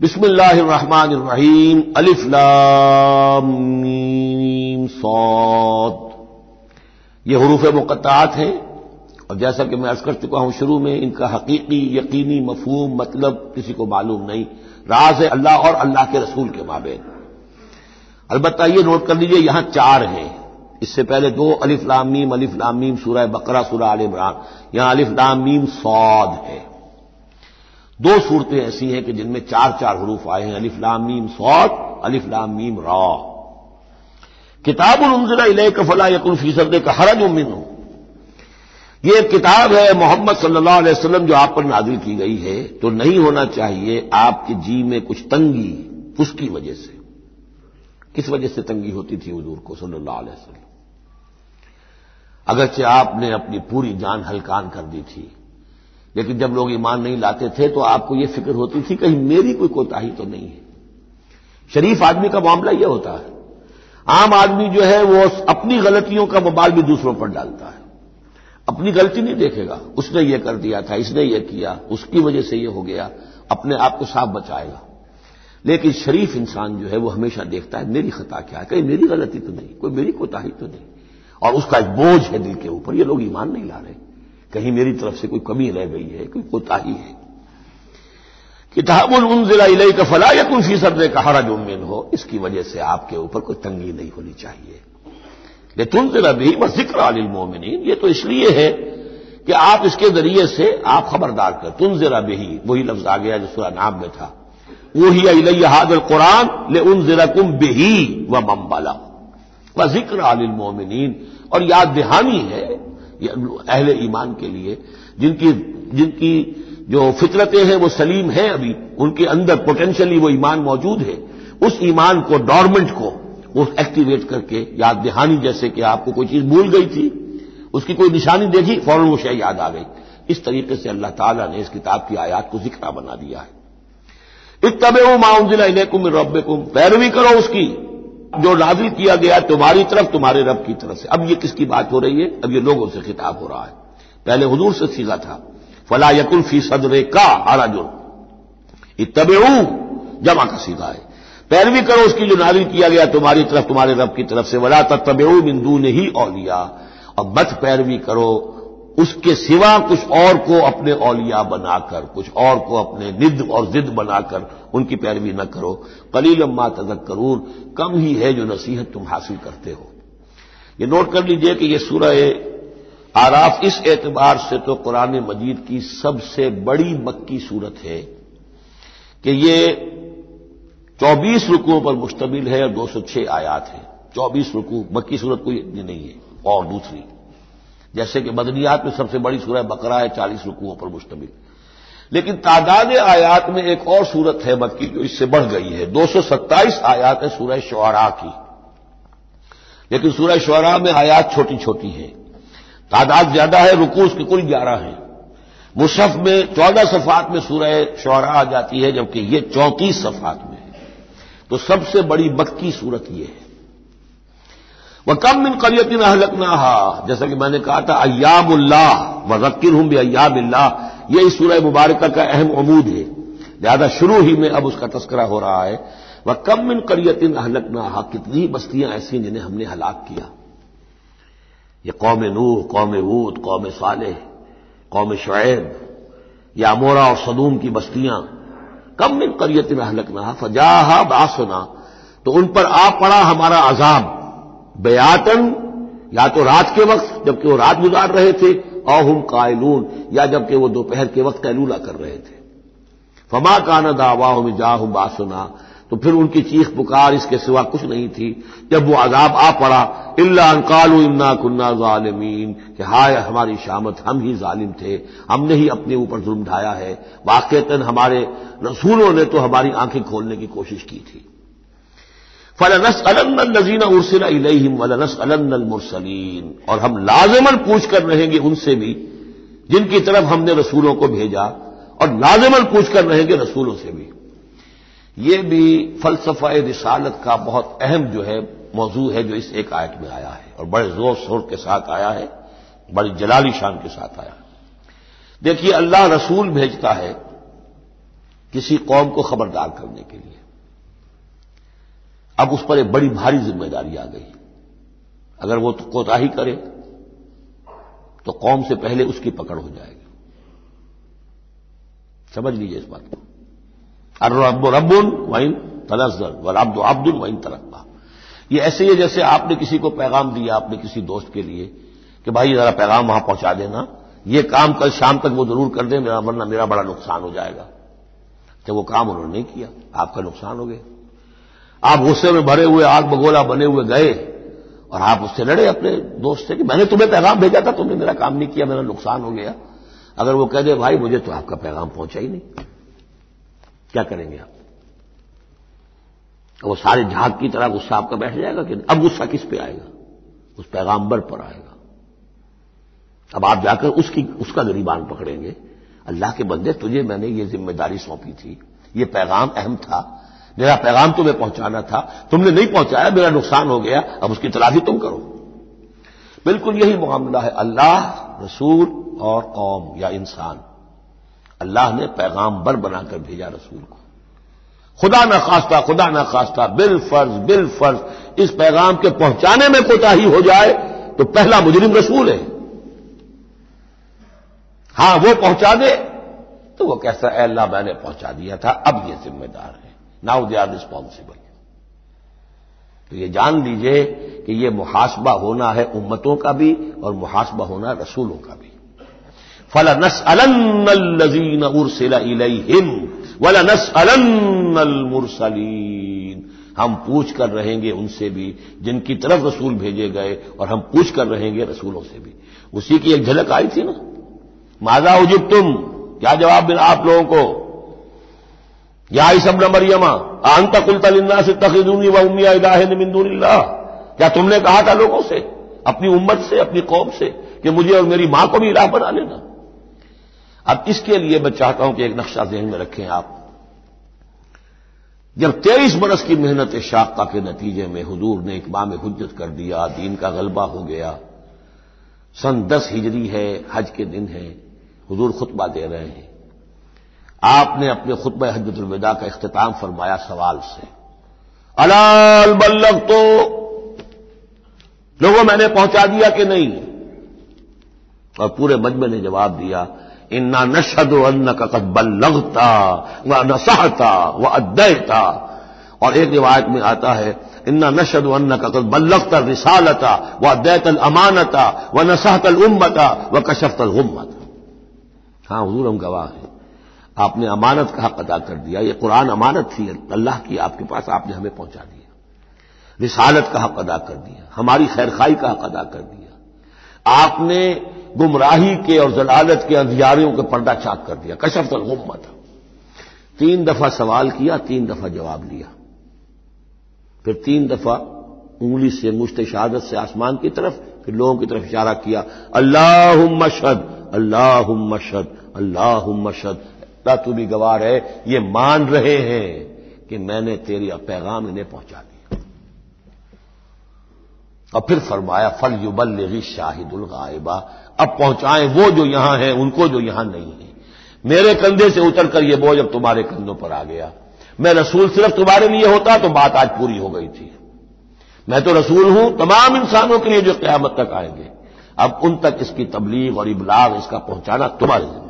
बिस्मिल्लाहिर्रहमानिर्रहीम। अलिफ लाम सौद। ये हरूफ मुकत्तात हैं। और जैसा कि मैं अर्ज़ कर चुका हूँ, शुरू में इनका हकीकी, यकीनी, मफहूम मतलब किसी को मालूम नहीं। राज है अल्लाह और अल्लाह के रसूल के माबेन अलबत्ता ये नोट कर लीजिए, यहाँ चार हैं। इससे पहले दो, अलिफ लामीम अलिफ लामीम सूरह बकरा, सूरह आल इमरान। यहाँ अलिफ लामीम सौद है। दो सूरतें ऐसी हैं कि जिनमें चार चार हरूफ आए हैं, अलिफ लामीम सौद अलिफ लामीम रा। किताबुल उनजरा इले फला यकुल फ़ीसद का हरज उमिन हो। ये किताब है मोहम्मद सल्लल्लाहु अलैहि वसल्लम जो आप पर नाजिल की गई है। तो नहीं होना चाहिए आपके जी में कुछ तंगी उसकी वजह से। किस वजह से तंगी होती थी हजूर को सल्लल्लाहु अलैहि वसल्लम? अगरचे आपने अपनी पूरी जान हलकान कर दी थी। लेकिन जब लोग ईमान नहीं लाते थे तो आपको यह फ़िक्र होती थी कहीं मेरी कोई कोताही तो नहीं है। शरीफ आदमी का मामला यह होता है। आम आदमी जो है, वो अपनी गलतियों का बबाल भी दूसरों पर डालता है। अपनी गलती नहीं देखेगा। उसने ये कर दिया था, इसने ये किया, उसकी वजह से ये हो गया, अपने आप को साफ़ बचाएगा। लेकिन शरीफ इंसान जो है, वो हमेशा देखता है, मेरी खता क्या है? कहीं मेरी गलती तो नहीं, कोई मेरी कोताही तो नहीं। और उसका एक बोझ है दिल के ऊपर, ये लोग ईमान नहीं ला रहे। कहीं मेरी तरफ़ से कोई कमी रह गई है, कोई कोताही है। किताबुल उन जिला इले का फला या कुल फ़ीसद ने कहा जुम्मिन हो, इसकी वजह से आपके ऊपर कोई तंगी नहीं होनी चाहिए। ये तुम जिला भी व ज़िक्र आलिल मोमिन ये तो इसलिए है कि आप इसके ज़रिए से आप खबरदार कर। तुम जरा भी वही लफ्ज आ गया जो सुरा नाम में था। वही अलैया हादल कुरान ले उन जरा कुम बेही व मम्बला व ज़िक्र आलिल मोमिन और याद दहानी है अहले ईमान के लिए, जिनकी जिनकी जो फितरतें हैं, वो सलीम हैं अभी, उनके अंदर पोटेंशियली वो ईमान मौजूद है, उस ईमान को डॉर्मेंट को, वो एक्टिवेट करके, याद दहानी जैसे कि आपको कोई चीज़ भूल गई थी, उसकी कोई निशानी देखी, फ़ौरन वो शय याद आ गई। इस तरीके से अल्लाह ताला ने इस किताब की आयात को जिक्रा बना दिया है। इतबे माउजिला रब पैरवी करो उसकी। जो नाजिल किया गया तुम्हारी तरफ़, तुम्हारे रब की तरफ़ से। अब ये किसकी बात हो रही है? अब ये लोगों से खिताब हो रहा है। पहले हजूर से सीधा था। फला यकुल फ़ी सदरे का आराजुल इतबे जमा का सीधा है। पैरवी करो उसकी जो नाजिल किया गया तुम्हारी तरफ़, तुम्हारे रब की तरफ़ से। वला तत्तबे बिंदु ने ही औलिया। और मत पैरवी करो उसके सिवा कुछ और को अपने औलिया बनाकर, कुछ और को अपने निद और जिद बनाकर उनकी पैरवी न करो। कलील अम्मा तजक करूर कम ही है जो नसीहत तुम हासिल करते हो। ये नोट कर लीजिए कि यह सूरह आराफ, इस एतबार से तो कुरान मजीद की सबसे बड़ी मक्की सूरत है कि ये चौबीस रुकुओं पर मुश्तमिल है और दो सौ छह आयात है। चौबीस रुकू, मक्की सूरत कोई नहीं है, और दूसरी। जैसे कि मदनियात में सबसे बड़ी सूरह बकरा है, चालीस रुकुओं पर मुश्तमिल। लेकिन तादाद आयात में एक और सूरत है मक्की जो इससे बढ़ गई है। दो सौ सत्ताईस आयात है सूरह शुरा की। लेकिन सूरह शुरा में आयात छोटी छोटी है। तादाद ज़्यादा है, रुकू उसके कुल ग्यारह है। मुशफ में चौदह सफात में सूरह शुरा आ जाती है, जबकि ये चौंतीस सफात में है। तो सबसे बड़ी मक्की सूरत यह है। वह कम मिन करियतिन अहलकनाहा। जैसा कि मैंने कहा था अयामुल्लाह व रक्किर हूँ भी अयाबिल्लाह यह इस सूरह मुबारक का अहम अमूद है। लिहाजा शुरू ही में अब उसका तस्करा हो रहा है। वह कम मिन करियतिन अहलकनाहा। कितनी बस्तियाँ ऐसी जिन्हें हमने हलाक किया। ये कौम नूह, कौम ऊद कौम साले कौम शुएब, या अमोरा और सदूम की बस्तियाँ। कम मिन करियतिन अहलकनाहा। फजाहा बासना। तो उन पर आ पड़ा हमारा अजाब। बयातन, या तो रात के वक्त, जबकि वो रात गुजार रहे थे और हम कायलून, या जबकि वो दोपहर के वक्त कैलूला कर रहे थे। फमा काना दावा हम जा बासुना तो फिर उनकी चीख पुकार, इसके सिवा कुछ नहीं थी। जब वो आजाब आ पड़ा, इल्ला इन्ना कुन्ना जालिमीन, कि हाय हमारी शामत, हम ही जालिम थे, हमने ही अपने ऊपर जुल्म ढाया है। वाकता हमारे रसूलों ने तो हमारी आँखें खोलने की कोशिश की थी। फलनस अलनजीन उर्सिला इलहिम वलनस मुरसलीन और हम लाजमन पूछ कर रहेंगे उनसे भी, जिनकी तरफ़ हमने रसूलों को भेजा, और लाजमन पूछ कर रहेंगे रसूलों से भी। ये भी फलसफा रिसालत का बहुत अहम जो है, मौजू है, जो इस एक आयत में आया है, और बड़े ज़ोर शोर के साथ आया है, बड़ी जलाली शान के साथ आया देखिए, अल्लाह रसूल भेजता है किसी कौम को खबरदार करने के लिए। अब उस पर एक बड़ी भारी ज़िम्मेदारी आ गई। अगर वो तो कोताही करे तो कौम से पहले उसकी पकड़ हो जाएगी। समझ लीजिए इस बात को। रब रबुन वाइन तनजर व रब्द अब्दुल वाइन तरक्का ये ऐसे ही जैसे आपने किसी को पैगाम दिया आपने किसी दोस्त के लिए कि भाई जरा पैगाम वहाँ पहुँचा देना। ये काम कल शाम तक वो ज़रूर कर दे, मेरा वरना मेरा बड़ा नुकसान हो जाएगा। तो वो काम उन्होंने नहीं किया, आपका नुकसान हो गया। आप गुस्से में भरे हुए, आग बगोला बने हुए गए और आप उससे लड़े अपने दोस्त से कि मैंने तुम्हें पैगाम भेजा था, तुमने मेरा काम नहीं किया, मेरा नुकसान हो गया। अगर वो कह दे, भाई, मुझे तो आपका पैगाम पहुँचा ही नहीं। क्या करेंगे आप? वो सारे झाग की तरह गुस्सा आपका बैठ जाएगा कि अब गुस्सा किस पे आएगा? उस पैगाम्बर पर आएगा। अब आप जाकर उसकी, उसका गरीबान पकड़ेंगे। अल्लाह के बंदे तुझे मैंने ये ज़िम्मेदारी सौंपी थी। ये पैगाम अहम था। मेरा पैगाम तुम्हें पहुंचाना था। तुमने नहीं पहुँचाया, मेरा नुकसान हो गया, अब उसकी तलाशी तुम करो। बिल्कुल यही मामला है। अल्लाह, रसूल और कौम या इंसान। अल्लाह ने पैगाम बर बनाकर भेजा रसूल को। खुदा न खास्ता, खुदा न खास्ता बिल फ़र्ज़ बिल फ़र्ज़ इस पैगाम के पहुँचाने में कोताही हो जाए तो पहला मुजरिम रसूल है। हाँ, वो पहुँचा दे तो वो कैसा अल्लाह, मैंने पहुँचा दिया था, अब ये जिम्मेदार है। नाउ दे आर रिस्पॉन्सिबल तो ये जान लीजिए कि ये मुहासबा होना है उम्मतों का भी और मुहासबा होना रसूलों का भी। फला नस अलजीन उर्सिला इलहिम वला नस मुरसलीन हम पूछ कर रहेंगे उनसे भी, जिनकी तरफ़ रसूल भेजे गए, और हम पूछ कर रहेंगे रसूलों से भी। उसी की एक झलक आई थी ना? माजा उजिब तुम क्या जवाब मिला आप लोगों को? या सब न मरियमा, आंता कुलतलिन्ना से तखिदूनी व उमिया इलाह मिंदूनिल्ला क्या तुमने कहा था लोगों से, अपनी उम्मत से, अपनी कौम से, कि मुझे और मेरी माँ को भी इलाह बना लेना? अब इसके लिए मैं चाहता हूँ कि एक नक्शा जहन में रखें आप। जब तेईस बरस की मेहनत शाखा के नतीजे में हजूर ने इकबाम हुज्जत कर दिया, दीन का गलबा हो गया। सन दस हिजरी है, हज के दिन है, हजूर खुतबा दे रहे हैं। आपने अपने खुतब हजरतुलविदा का अख्ताम फरमाया सवाल से। अलाल बल्लभ तो लोगों मैंने पहुँचा दिया कि नहीं? और पूरे मजमे ने जवाब दिया, इन्ना नशद अन्न का कद बल्लगता व नसहता व अद्दयता और एक रिवायत में आता है, इन्ना नशद अन्न का कद बल्लगता रिसालता व अद्दैतल अमानता व नसहतल उम्मता व कशफतल गुम्मत हाँ हजूर, हम गवाह हैं। आपने अमानत का हक अदा कर दिया। ये कुरान अमानत थी, अल्लाह की आपके पास आपने हमें पहुँचा दिया। रिसालत का हक अदा कर दिया, हमारी खैरखाई का हक अदा कर दिया। आपने गुमराही के और जलालत के अंधियारियों के पर्दा चाक कर दिया। कशफ गुम्मत। तीन दफ़ा सवाल किया, तीन दफ़ा जवाब लिया। फिर तीन दफ़ा उंगली से मुश्त शहादत से आसमान की तरफ़, फिर लोगों की तरफ़ इशारा किया अल्लाह मशद अल्लाह मशद अल्लाह मशद अल्लाह तू भी गवार है, ये मान रहे हैं कि मैंने तेरी पैगाम इन्हें पहुँचा दिया और फिर फरमाया, फल युबल शाहिदुल गायबा। अब पहुंचाएँ वो जो यहाँ हैं, उनको जो यहाँ नहीं है। मेरे कंधे से उतरकर यह बोझ अब तुम्हारे कंधों पर आ गया। मैं रसूल सिर्फ़ तुम्हारे लिए होता तो बात आज पूरी हो गई थी। मैं तो रसूल हूँ, तमाम इंसानों के लिए जो क्यामत तक आएँगे। अब उन तक इसकी तबलीग और इबलाग इसका पहुंचाना तुम्हारे जिम्मे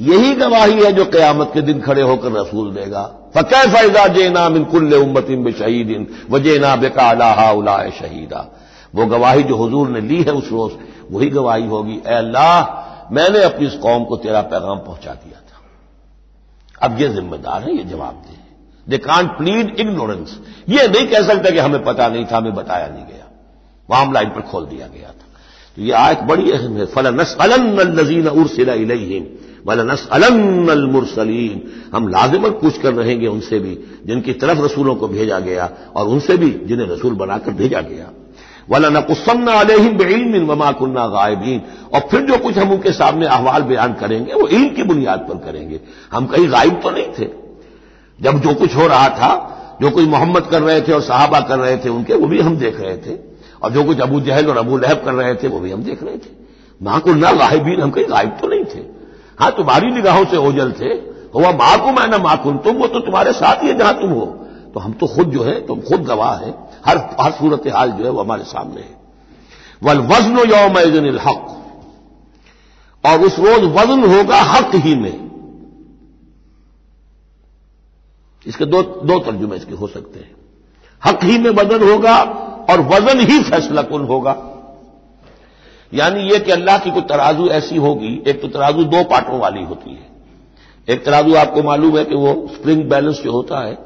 यही गवाही है जो क्यामत के दिन खड़े होकर रसूल देगा। फ़कै फ़ैजा जेना मिनकुल्ल उम्मतिन बे शहीदिन वजेना बेका अलाहा उलाए शहीदा। वो गवाही जो हजूर ने ली है उस रोज, वही गवाही होगी। अल्लाह, मैंने अपनी इस कौम को तेरा पैगाम पहुँचा दिया था। अब ये जिम्मेदार है, ये जवाब दे। दे कांट प्लीड इग्नोरेंस ये नहीं कह सकता कि हमें पता नहीं था, हमें बताया नहीं गया। मामला इन पर खोल दिया गया था। तो ये आयत बड़ी अहम है। फलनस अलनजीन उर्सिला इलहिम। वलनस मुरसलीन। हम लाजिमन पूछ कर रहेंगे उनसे भी, जिनकी तरफ़ रसूलों को भेजा गया और उनसे भी जिन्हें रसूल बनाकर भेजा गया। वाला नकुसन्ना अलहिम बेइलमिन वमा कुन्ना गायबीन। और फिर जो कुछ हम उनके सामने अहवाल बयान करेंगे, वो इल्म की बुनियाद पर करेंगे। हम कहीं गायब तो नहीं थे। जब जो कुछ हो रहा था, जो कुछ मोहम्मद कर रहे थे और साहबा कर रहे थे उनके, वो भी हम देख रहे थे। और जो कुछ अबू जहल और अबू लहब कर रहे थे, वो भी हम देख रहे थे। माकुन्ना गायबीन, हम कहीं गायब तो नहीं थे। हाँ तुम्हारी निगाहों से ओझल थे। हुआ माकुम है ना माकुन, तुम वो तो तुम्हारे साथ ही है जहाँ तुम हो। तो हम तो खुद जो है, तुम खुद गवाह है। हर हर सूरत हाल जो है वो हमारे सामने है। वल वज़न यौम हक। और उस रोज वज़न होगा हक ही में। इसके दो दो तर्जुमे इसके हो सकते हैं। हक ही में वज़न होगा और वज़न ही फैसला कुन होगा। यानी यह कि अल्लाह की कोई तराजू ऐसी होगी, एक तो तराजू दो पार्टों वाली होती है। एक तराजू आपको मालूम है कि वो स्प्रिंग बैलेंस जो होता है,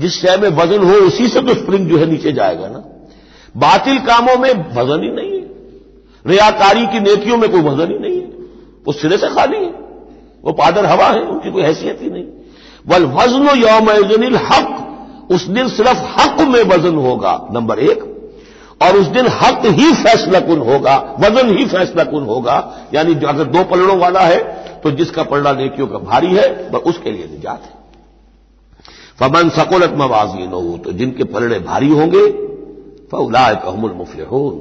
जिस शय में वज़न हो उसी से तो स्प्रिंग जो है नीचे जाएगा ना। बातिल कामों में वज़न ही नहीं है। रियाकारी की नेकियों में कोई वज़न ही नहीं है। वो सिरे से खाली है। वो पादर हवा है, उनकी कोई हैसियत ही नहीं। वल वज़न यौम हक, उस दिन सिर्फ़ हक में वज़न होगा, नंबर एक। और उस दिन हक ही फैसला कुन होगा, वज़न ही फैसला कुन होगा, यानी जो अगर दो पलड़ों वाला है तो जिसका पलड़ा नेकियों का भारी है, वह उसके लिए निजात है। फमन सकोलत मवाजीन हो तो जिनके पलड़े भारी होंगे फलाए कहमुल मुफलहून।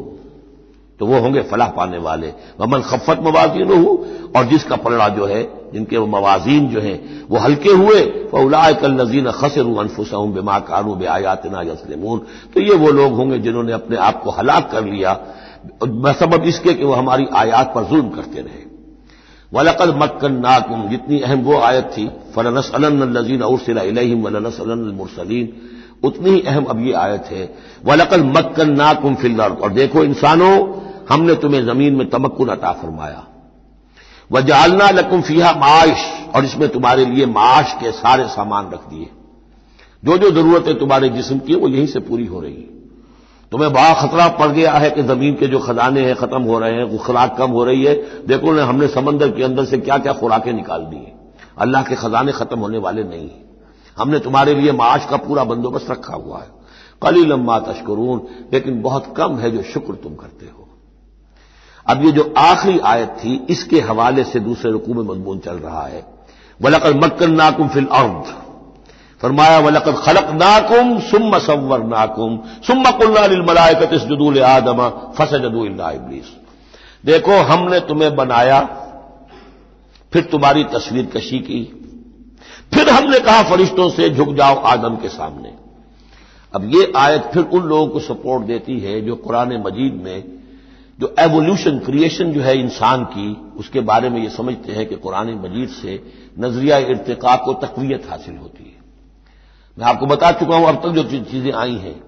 तो वो होंगे फलाह पाने वाले। वमन खफत मवाजीन हो और जिसका पलड़ा जो है, जिनके मवाजीन जो है, वो हल्के हुए फलाए कल नजीन खसर अनफुसहूं बेमा कानू बे आयातना यसलमून तो ये वो लोग होंगे जिन्होंने अपने आप को हलाक कर लिया। सबब इसके कि वो हमारी आयात पर जुल्म करते रहे। वलकल मक्कन नाकुम जितनी अहम वो आयत थी फलनस अलजीन उर्सिला इलहिम वलनस मुरसलीन उतनी अहम अब ये आयत है। वलकल मक्कन नाकुम फिल्लर और देखो इंसानों हमने तुम्हें ज़मीन में तमक्कुन अता फरमाया। व जालना लकुम फिया माश, और इसमें तुम्हारे लिए माश के सारे सामान रख दिए। जो जो जरूरतें तुम्हारे जिस्म की वो यहीं से पूरी हो रही है। तुम्हें बड़ा खतरा पड़ गया है कि ज़मीन के जो खजाने हैं खत्म हो रहे हैं खुराक कम हो रही है। देखो ना, हमने समंदर के अंदर से क्या क्या खुराकें निकाल दी हैं। अल्लाह के खजाने खत्म होने वाले नहीं हैं। हमने तुम्हारे लिए माश का पूरा बंदोबस्त रखा हुआ है। कली लंबा तस्करून लेकिन बहुत कम है जो शुक्र तुम करते हो। अब ये जो आखिरी आयत थी, इसके हवाले से दूसरे रुकू में मजमून चल रहा है। वलकल मक्कन नाकुम फिल अर्द। फरमाया वलकत खलक नाकुम सुम सवर नाकुम सुम कुल्लामलायकत जदूल आदमा फस जदू इब्लीस। देखो, हमने तुम्हें बनाया, फिर तुम्हारी तस्वीर कशी की। फिर हमने कहा, फरिश्तों से झुक जाओ आदम के सामने। अब ये आयत फिर उन लोगों को सपोर्ट देती है जो कुरान मजीद में जो एवोल्यूशन क्रिएशन जो है इंसान की, उसके बारे में ये समझते हैं कि कुरान मजीद से नज़रिया इरतका को तकवीत हासिल होती है। मैं आपको बता चुका हूँ, अब तक जो चीज़ें आई हैं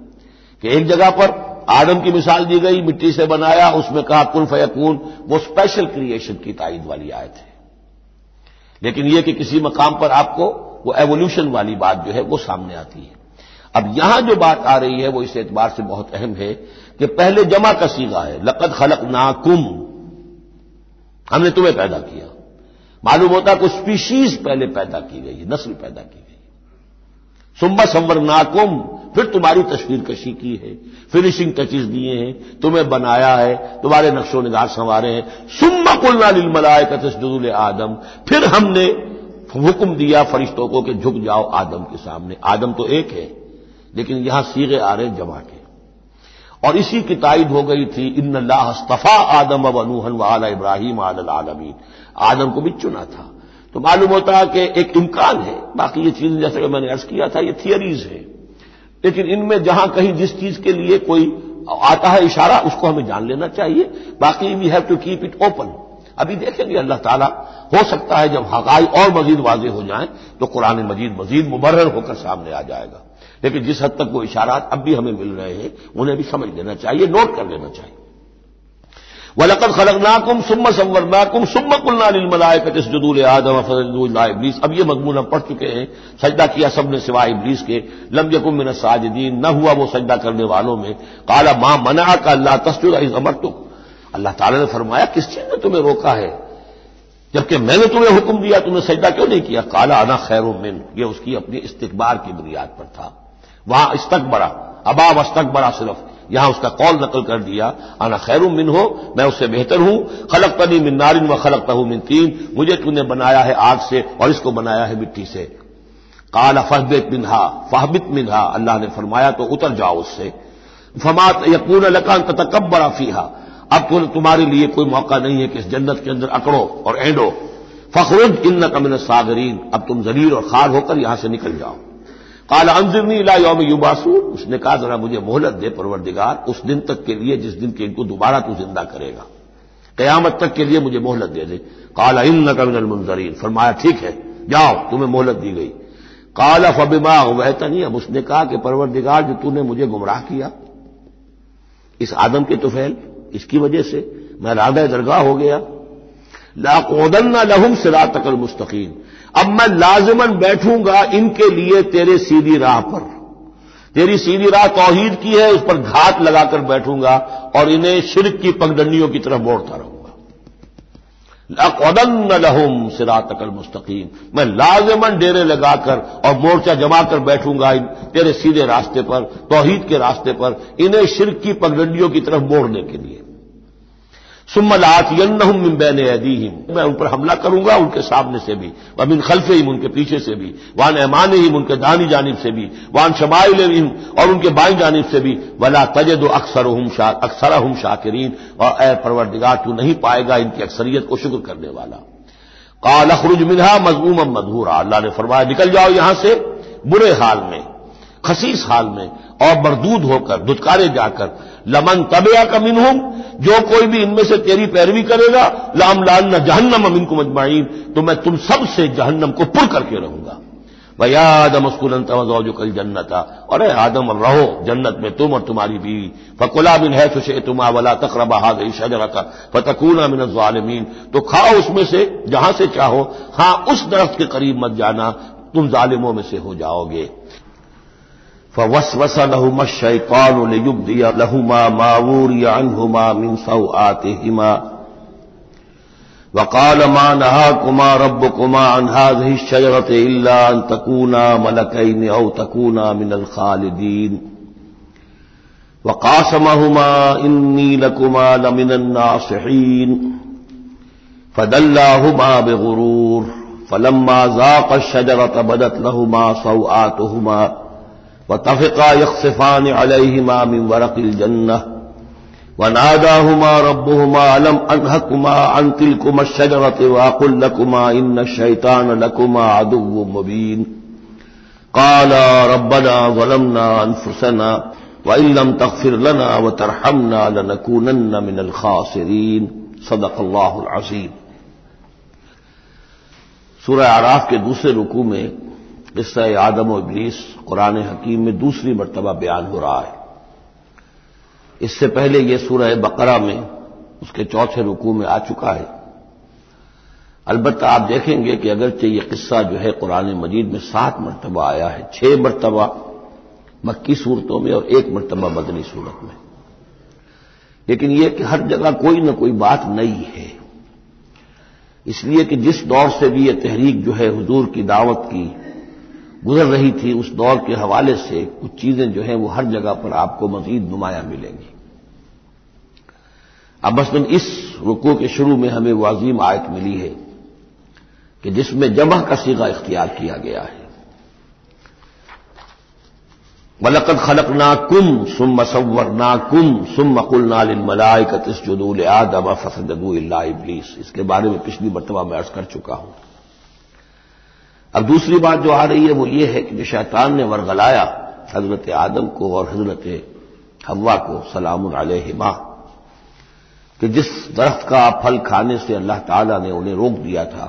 कि एक जगह पर आदम की मिसाल दी गई, मिट्टी से बनाया, उसमें कहा, कुल फयकून, वो स्पेशल क्रिएशन की ताइद वाली आयत है। लेकिन यह कि किसी मकाम पर आपको वो एवोल्यूशन वाली बात जो है वो सामने आती है। अब यहाँ जो बात आ रही है, वो इस एतबार से बहुत अहम है कि पहले जमा का सीगा है लकत खलक नाकुम हमने तुम्हें पैदा किया। मालूम होता कुछ स्पीशीज पहले पैदा की गई नस्ल पैदा की गई सुम्बा संवर नाकुम फिर तुम्हारी तस्वीर कशी की है फिनिशिंग टचेज दिए हैं, तुम्हें बनाया है, तुम्हारे नक्शो निगार संवारे हैं। सुम्मा कुलना का तस्जुल आदम। फिर हमने हुक्म दिया फरिश्तों को कि झुक जाओ आदम के सामने। आदम तो एक है, लेकिन यहाँ सीगे आ रहे जमा के। और इसी की ताइद हो गई थी इन अल्लाहस्तफा आदम अब अनूहन वाला इब्राहिम आलमीन। आदम को भी चुना था। तो मालूम होता है कि एक इम्कान है। बाकी ये चीज़ जैसे कि मैंने अर्ज़ किया था, ये थियरीज है। लेकिन इनमें जहाँ कहीं जिस चीज़ के लिए कोई आता है इशारा, उसको हमें जान लेना चाहिए। बाकी we have to keep it open अभी देखेंगे अल्लाह ताला, हो सकता है जब हकाई और मजीद वाजे हो जाए तो कुरान मजीद मजीद मुबर्र होकर सामने आ जाएगा। लेकिन जिस हद तक वो इशारा अब भी हमें मिल रहे हैं, उन्हें भी समझ लेना चाहिए, नोट कर लेना चाहिए। वलकत खलकनाकुम सुम्म संवरनाकुम सुम्म कुल्लामलायकत जदूल आदम इबलीस। अब ये मजमून हम पढ़ चुके हैं, सजदा किया सबने सिवाय इबलीस के। लम यकुम मिन साजिदीन, न हुआ वो सजदा करने वालों में। काला माँ मना का अल्लाह तस्जुद अमर तुम अल्लाह ताला ने फरमाया, किस चीज़ ने तुम्हें रोका है? जबकि मैंने तुम्हें हुक्म दिया, तुमने सजदा क्यों नहीं किया? काला अना खैर मिन, ये उसकी अपनी इस्तकबार की बुनियाद पर था। वहाँ इस्तक बड़ा अबाब अस्तक बड़ा सिर्फ़, यहाँ उसका कौल नकल कर दिया। आना खैर मिन हो, मैं उससे बेहतर हूँ। खलक तनी मिन नारिन व खलक तहू मिन तीन, मुझे तूने बनाया है आग से और इसको बनाया है मिट्टी से। काला फहबित मिनहा फहबित मिनहा, अल्लाह ने फरमाया तो उतर जाओ उससे। फमात यकून लकान तकब्बरा फीहा। अब तो तुम्हारे लिए कोई मौका नहीं है कि इस जन्नत के अंदर अकड़ो और एंडो फखरुज इन कमिन सागरीन। अब तुम जलील और खार होकर यहाँ से निकल जाओ। काल, अंजरनी ला यौम उसने कहा, जरा मुझे मोहलत दे, परवरदिगार। उस दिन तक के लिए, जिस दिन के इनको दोबारा तू ज़िंदा करेगा। कयामत तक के लिए मुझे मोहलत दे दे। काला इन नकमिन मुंजरीन फरमाया, ठीक है, जाओ, तुम्हें मोहलत दी गई। काला, फबिमा वहता नहीं अब उसने कहा कि, परवरदिगार, जो तूने मुझे गुमराह किया, इस आदम के तुफैल इसकी वजह से मैं राधा दरगाह हो गया। लाकोदन्ना लहुम सिरा तकल मुस्तकीम अब मैं लाजमन बैठूँगा इनके लिए तेरे सीधी राह पर। तेरी सीधी राह तोहीद की है, उस पर घात लगाकर बैठूँगा और इन्हें शिरक की पगडंडियों की तरफ़ मोड़ता रहूँगा। लकदन लहुम सिरातकल मुस्तकीम मैं लाजमन डेरे लगाकर और मोर्चा जमाकर बैठूँगा तेरे सीधे रास्ते पर, तोहीद के रास्ते पर, इन्हें शिरक की पगडंडियों की तरफ़ मोड़ने के लिए। सुमलात यन्नहुम बैन अदीहिम। मैं उन पर हमला करूँगा, उनके सामने से भी। व मिन खल्फे हिम उनके पीछे से भी। वान ऐमान हिम उनके दानी जानब से भी। वान शमाइल हिम और उनके बाई जानब से भी। वला तजद अक्सर अक्सर हम शाकिरीन। और ए परवरदिगार, तू नहीं पाएगा इनकी अक्सरियत को शुक्र करने वाला। काल अखरुज मिनहा मजमूम मधूरा। अल्लाह ने फरमाया, निकल जाओ यहाँ से बुरे हाल में। खसीस हाल में और मरदूद होकर दुदकारे जाकर, लमन तबया का मिनहुम, जो कोई भी इनमें से तेरी पैरवी करेगा, लाम लाल न जहन्नम अमिन को मजमाइन तो मैं तुम सबसे जहन्नम को पुर करके रहूँगा। भैया आदम अस्कुलन तवजो जो कल जन्नता, और आदम अब रहो, जन्नत में तुम और तुम्हारी बीवी। फकुला बिन है तुशे तुमा वला तकरबा हा गई शजरा का फतकूना मिन जालिमीन तो खाओ उसमें से, जहाँ से चाहो, हाँ, उस दरख्त के करीब मत जाना, तुम जालिमों में से हो जाओगे। फवसवस लहुमा शैतान युगदिया लहुमा मावूरिया अनहुमा मिन सऊ आते हिमा वकाल मा नहा कुमा रब कुमा अनहाज शजरत इल्ला अन तकूना मलकैन औ तकूना मिनल खालिदीन वकासमहुमा इन्नी लकुमा लमिन नासहीन फदल्लाहुमा बेगरूर फलम्मा जाक शजरत बदत लहुमा सऊ आतहुमा व तफ़ा यकसफ़ान अलहिमा मिन वरक़िल जन्ना व नादाहुमा रब्बुहुमा अलम अनहकुमा अन तिलकुमा शजरत वाकुल्लकुमा इन शैतान लकुमा अदुव्व मुबीन काला रब्बना ज़लमना अनफुसना व इल्लम तगफिर लना व तरहमना लनकूनन्न मिनल खासिरीन सदक़ल्लाहुल अज़ीम सूरह आराफ के दूसरे रुकू में किस्सा आदम और इबलीस कुरान हकीम में दूसरी मरतबा बयान हो रहा है। इससे पहले यह सूरह बकरा में उसके चौथे रुकू में आ चुका है। अलबत् आप देखेंगे कि अगरचे यह किस्सा जो है कुरान मजीद में सात मरतबा आया है। छह मरतबा मक्की सूरतों में और एक मरतबा मदनी सूरत में। लेकिन यह कि हर जगह कोई न कोई बात नई है। इसलिए कि जिस दौर से भी यह तहरीक जो है हुजूर की दावत की गुजर रही थी उस दौर के हवाले से, कुछ चीज़ें जो हैं वो हर जगह पर आपको मजीद नुमाया मिलेंगी। अब मसलन इस रुकू के शुरू में हमें वो अजीम आयत मिली है कि जिसमें जमा का सीगा इख्तियार किया गया है। वलकद खलकना कुम सुम मसवरना कुम सुम मकुलना मलाइकत जदूल आदम फसदू इब्लीस। इसके बारे में पिछली मरतबा मैं अर्ज़ कर चुका हूँ। अब दूसरी बात जो आ रही है वो ये है कि जो शैतान ने वरगलाया हज़रत आदम को और हज़रत हवा को सलाम अलहिमा, कि जिस दरख्त का फल खाने से अल्लाह ताला ने उन्हें रोक दिया था,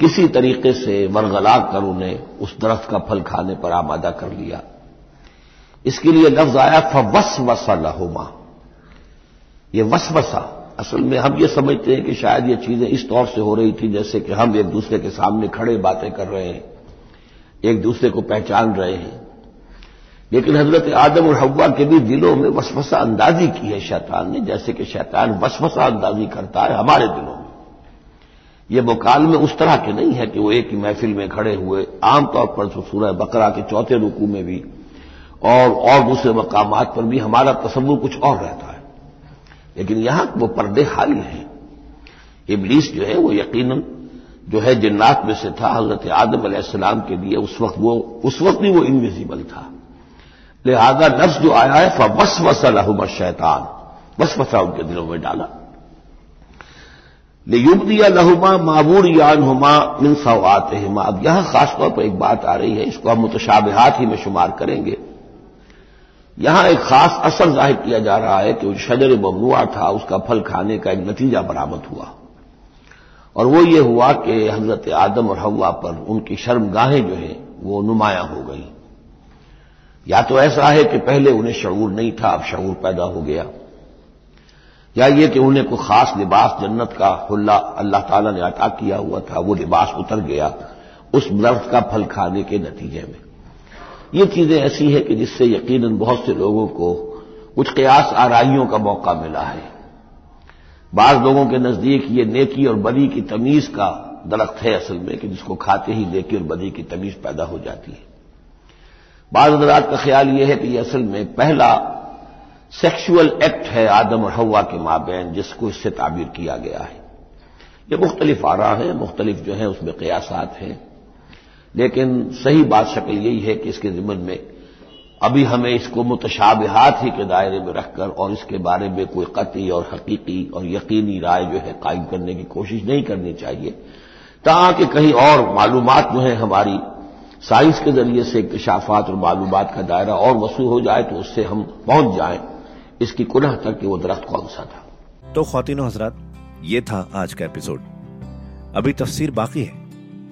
किसी तरीके से वरगला कर उन्हें उस दरख्त का फल खाने पर आमादा कर लिया। इसके लिए लफ्ज आया फवस वसा लहुमा। ये वसवसा असल में हम ये समझते हैं कि शायद ये चीज़ें इस तौर से हो रही थी, जैसे कि हम एक दूसरे के सामने खड़े बातें कर रहे हैं, एक दूसरे को पहचान रहे हैं। लेकिन हज़रत आदम और हवा के भी दिलों में वसवसा अंदाजी की है शैतान ने, जैसे कि शैतान वसवसा अंदाजी करता है हमारे दिलों में। ये मुकाल में उस तरह के नहीं है कि वो एक ही महफिल में खड़े हुए, आमतौर पर तो सूरह बकरा के चौथे रुकू में भी, और और दूसरे मकाम पर भी हमारा तस्वुर कुछ और रहता है। लेकिन यहाँ वो पर्दे हाली हैं। इबलीस जो है, वो यकीनन जो है जिन्नात में से था, हज़रत आदम सलाम के लिए उस वक्त वो, उस वक्त भी वो इनविजिबल था। लिहाजा नफ्स जो आया है फस वसा लहुमा शैतान। बस वसा उनके दिलों में डाला। ले युग दिया लहुमा माबूर यान हुमा मिन सवात अब यहाँ खासतौर पर एक बात आ रही है, इसको हम मुतशाबहात ही में शुमार करेंगे। यहाँ एक खास असर ज़ाहिर किया जा रहा है कि शजर ममनुआ था, उसका फल खाने का एक नतीजा बरामद हुआ। और वो ये हुआ कि हज़रत आदम और हवा पर उनकी शर्मगाहें जो है, वो नुमाया हो गई। या तो ऐसा है कि पहले उन्हें शूर नहीं था, अब शूर पैदा हो गया। या ये कि उन्हें कोई खास लिबास जन्नत का हुल्ला अल्लाह ताला ने अता किया हुआ था, वो लिबास उतर गया उस दर्द का फल खाने के नतीजे में। ये चीज़ें ऐसी हैं कि जिससे यकीनन बहुत से लोगों को कुछ कयास आराइयों का मौका मिला है। बाज लोगों के नज़दीक ये नेकी और बदी की तमीज का दरख्त है असल में कि जिसको खाते ही नेकी और बदी की तमीज पैदा हो जाती है। हजरात का ख्याल यह है कि यह असल में पहला सेक्सुअल एक्ट है आदम और हवा के माबेन, जिसको इससे ताबीर किया गया है। ये मुख्तलिफ़ आ रहा है, मुख्तलिफ़ जो है उसमें कयासात हैं। लेकिन सही बात शक्ल यही है कि इसके जिम्मन में अभी हमें इसको मुतशाबहात ही के दायरे में रखकर और इसके बारे में कोई कती और हकीकी और यकीनी राय जो है कायम करने की कोशिश नहीं करनी चाहिए। ताकि कहीं और मालूम जो है हमारी साइंस के ज़रिए से इंकशाफात और मालूम का दायरा और वसू हो जाए तो उससे हम पहुँच जाए। इसकी कुनह तक कि वो दरख्त कौन सा था? तो खातिन हजरात, ये था आज का एपिसोड। अभी तफसीर बाकी है।